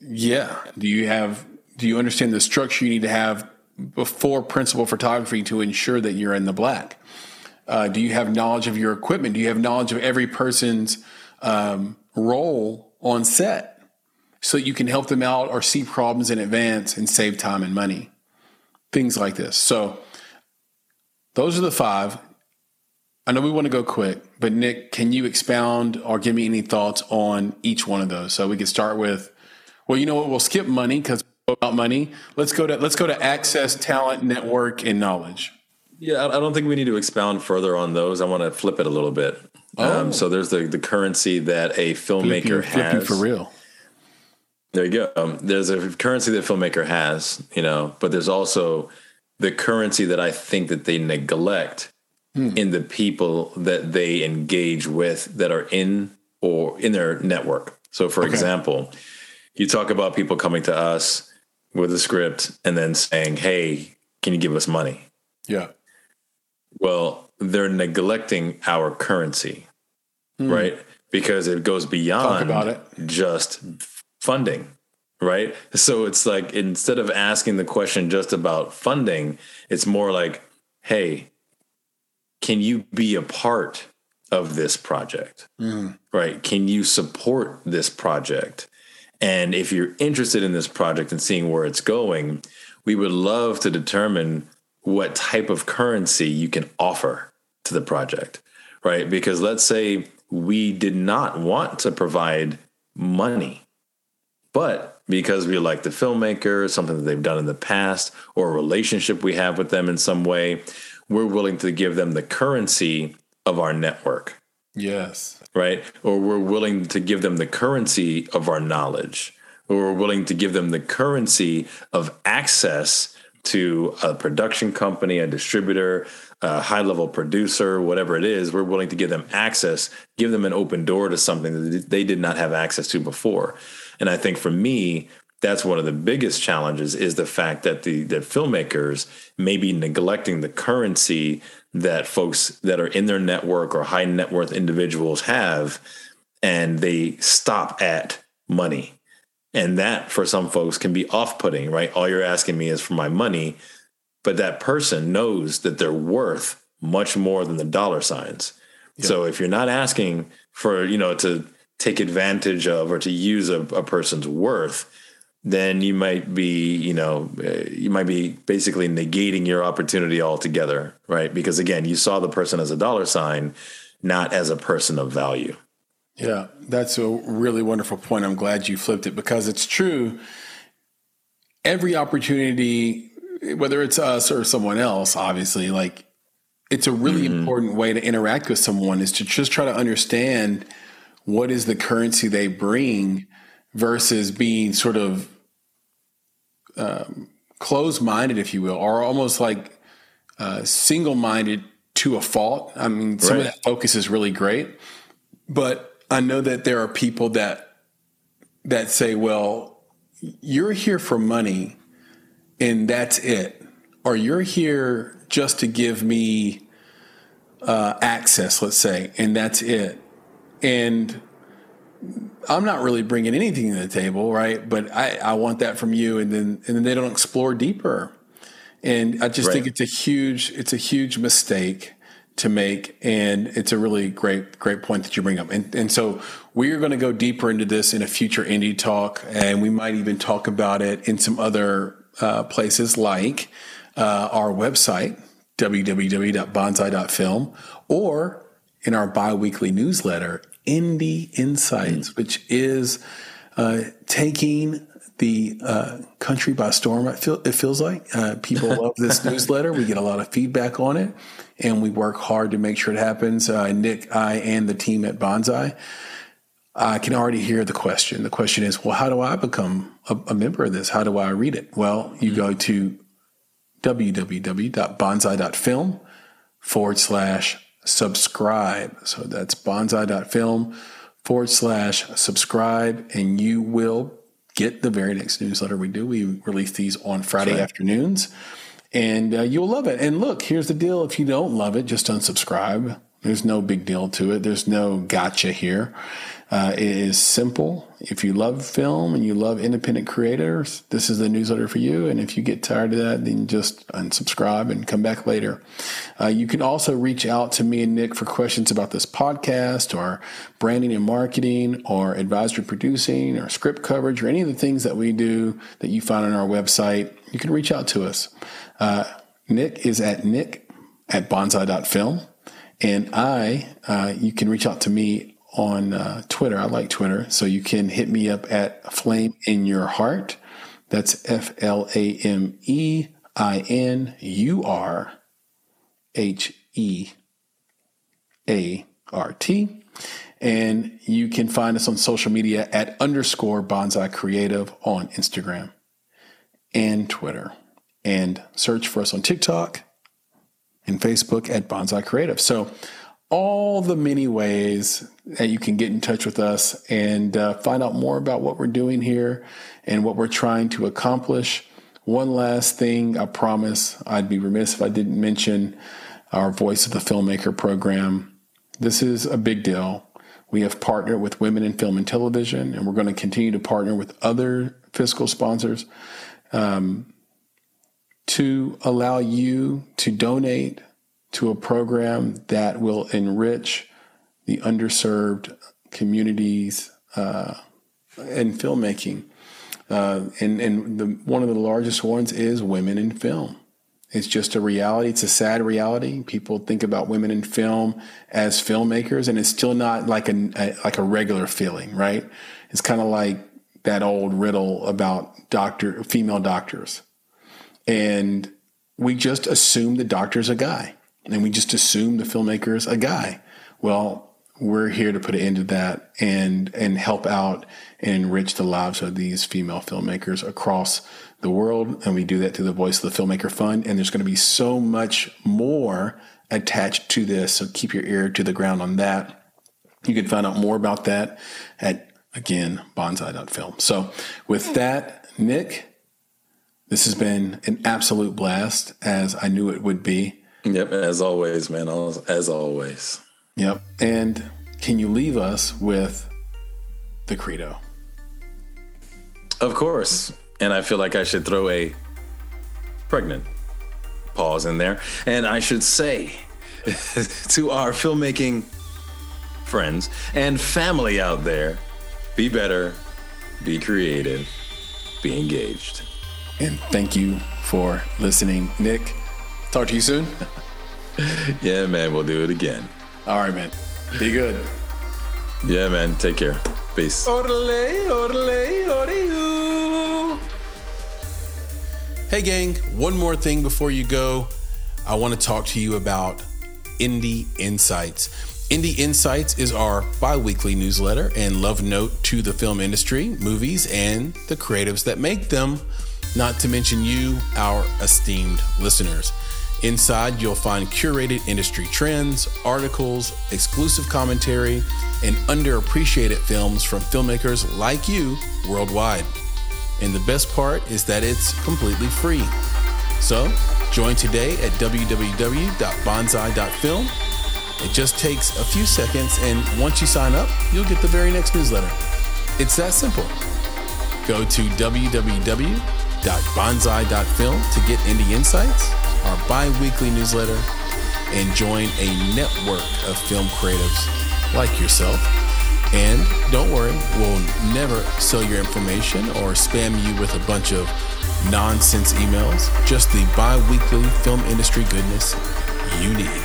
Speaker 1: Yeah. Do you have do you understand the structure you need to have before principal photography to ensure that you're in the black? Uh, do you have knowledge of your equipment? Do you have knowledge of every person's um, role on set? so you can help them out or see problems in advance and save time and money. Things like this. So those are the five. I know we want to go quick, but Nick, can you expound or give me any thoughts on each one of those? So we can start with, well, you know what? We'll skip money because about money. Let's go to let's go to access, talent, network, and knowledge.
Speaker 2: Yeah, I don't think we need to expound further on those. I want to flip it a little bit. Oh. Um, so there's the the currency that a filmmaker flipping, has
Speaker 1: for real.
Speaker 2: There you go. Um, there's a currency that filmmaker has, you know, but there's also the currency that I think that they neglect hmm. in the people that they engage with that are in or in their network. So, for okay. example, you talk about people coming to us with a script and then saying, "Hey, can you give us money?"
Speaker 1: Yeah.
Speaker 2: Well, they're neglecting our currency, hmm. right? Because it goes beyond
Speaker 1: it.
Speaker 2: just funding, right? So it's like instead of asking the question just about funding, it's more like, hey, can you be a part of this project? Mm. Right? Can you support this project? And if you're interested in this project and seeing where it's going, we would love to determine what type of currency you can offer to the project, right? Because let's say we did not want to provide money, but because we like the filmmaker, something that they've done in the past, or a relationship we have with them in some way, we're willing to give them the currency of our network.
Speaker 1: Yes.
Speaker 2: Right? Or we're willing to give them the currency of our knowledge. Or we're willing to give them the currency of access to a production company, a distributor, a high level producer, whatever it is. We're willing to give them access, give them an open door to something that they did not have access to before. And I think for me, that's one of the biggest challenges is the fact that the that filmmakers may be neglecting the currency that folks that are in their network or high net worth individuals have and they stop at money. And that for some folks can be off-putting right? All you're asking me is for my money but that person knows that they're worth much more than the dollar signs. Yep. so if you're not asking for you know to take advantage of or to use a, a person's worth then you might be, you know, uh, you might be basically negating your opportunity altogether, right? Because again, you saw the person as a dollar sign, not as a person of value.
Speaker 1: Yeah, that's a really wonderful point. I'm glad you flipped it because it's true. Every opportunity, whether it's us or someone else, obviously, like it's a really mm-hmm. important way to interact with someone is to just try to understand what is the currency they bring versus being sort of um, closed minded, if you will, or almost like uh, single minded to a fault. I mean, some right. of that focus is really great, but I know that there are people that that say, "Well, you're here for money, and that's it," or "You're here just to give me uh, access, let's say, and that's it," and I'm not really bringing anything to the table, right? But I, I want that from you, and then and then they don't explore deeper. And I just right. think it's a huge it's a huge mistake to make, and it's a really great great point that you bring up. And and so we are going to go deeper into this in a future indie talk, and we might even talk about it in some other uh, places like uh, our website www.bonsai.film or in our biweekly newsletter Indie Insights, mm. which is uh, taking the uh, country by storm. It, feel, it feels like uh, people love this newsletter. We get a lot of feedback on it, and we work hard to make sure it happens. Uh, Nick, I, and the team at Bonsai. I can already hear the question. The question is, well, how do I become a, a member of this? How do I read it? Well, you mm go to www.bonsai.film forward slash subscribe. So that's bonsai.film forward slash subscribe, and you will get the very next newsletter we do. We release these on Friday afternoons, and uh, you'll love it. And look, here's the deal if you don't love it, just unsubscribe. There's no big deal to it, there's no gotcha here. Uh, it is simple. If you love film and you love independent creators, this is the newsletter for you. And if you get tired of that, then just unsubscribe and come back later. Uh, you can also reach out to me and Nick for questions about this podcast or branding and marketing or advisory producing or script coverage or any of the things that we do that you find on our website. You can reach out to us. Uh, Nick is at nick at bonsai.film. And I, uh, you can reach out to me on uh, Twitter. I like Twitter. So you can hit me up at Flame in Your Heart. That's F L A M E I N U R H E A R T. And you can find us on social media at underscore bonsai creative on Instagram and Twitter. And search for us on TikTok and Facebook at bonsai creative. So all the many ways that you can get in touch with us and uh, find out more about what we're doing here and what we're trying to accomplish. One last thing, I promise I'd be remiss if I didn't mention our Voice of the Filmmaker program. This is a big deal. We have partnered with Women in Film and Television, and we're going to continue to partner with other fiscal sponsors um, to allow you to donate to a program that will enrich the underserved communities uh, in filmmaking. Uh, and and the, one of the largest ones is women in film. It's just a reality. It's a sad reality. People think about women in film as filmmakers, and it's still not like a, a like a regular feeling, right? It's kind of like that old riddle about doctor female doctors, and we just assume the doctor's a guy, and we just assume the filmmaker is a guy. Well, we're here to put an end to that and and help out and enrich the lives of these female filmmakers across the world. And we do that through the voice of the filmmaker fund. And there's going to be so much more attached to this. So keep your ear to the ground on that. You can find out more about that at again bonsai.film so with that nick this has been an absolute blast as i knew it would be
Speaker 2: yep as always man as always
Speaker 1: Yep. And can you leave us with the credo?
Speaker 2: Of course. And I feel like I should throw a pregnant pause in there. And I should say to our filmmaking friends and family out there be better, be creative, be engaged.
Speaker 1: And thank you for listening, Nick. Talk to you soon.
Speaker 2: yeah, man, we'll do it again.
Speaker 1: All right, man. Be good.
Speaker 2: Yeah, man. Take care. Peace. Orale,
Speaker 3: orale, hey, gang. One more thing before you go. I want to talk to you about Indie Insights. Indie Insights is our bi weekly newsletter and love note to the film industry, movies, and the creatives that make them, not to mention you, our esteemed listeners. Inside, you'll find curated industry trends, articles, exclusive commentary, and underappreciated films from filmmakers like you worldwide. And the best part is that it's completely free. So, join today at www.bonsai.film. It just takes a few seconds, and once you sign up, you'll get the very next newsletter. It's that simple. Go to www.bonsai.film to get indie insights our bi weekly newsletter, and join a network of film creatives like yourself. And don't worry, we'll never sell your information or spam you with a bunch of nonsense emails, just the bi weekly film industry goodness you need.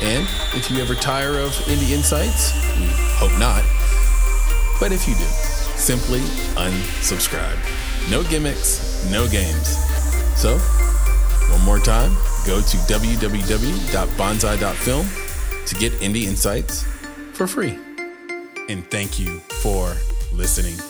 Speaker 3: And if you ever tire of Indie Insights, we hope not, but if you do, simply unsubscribe. No gimmicks, no games. So, one more time, go to www.bonsai.film to get indie insights for free. And thank you for listening.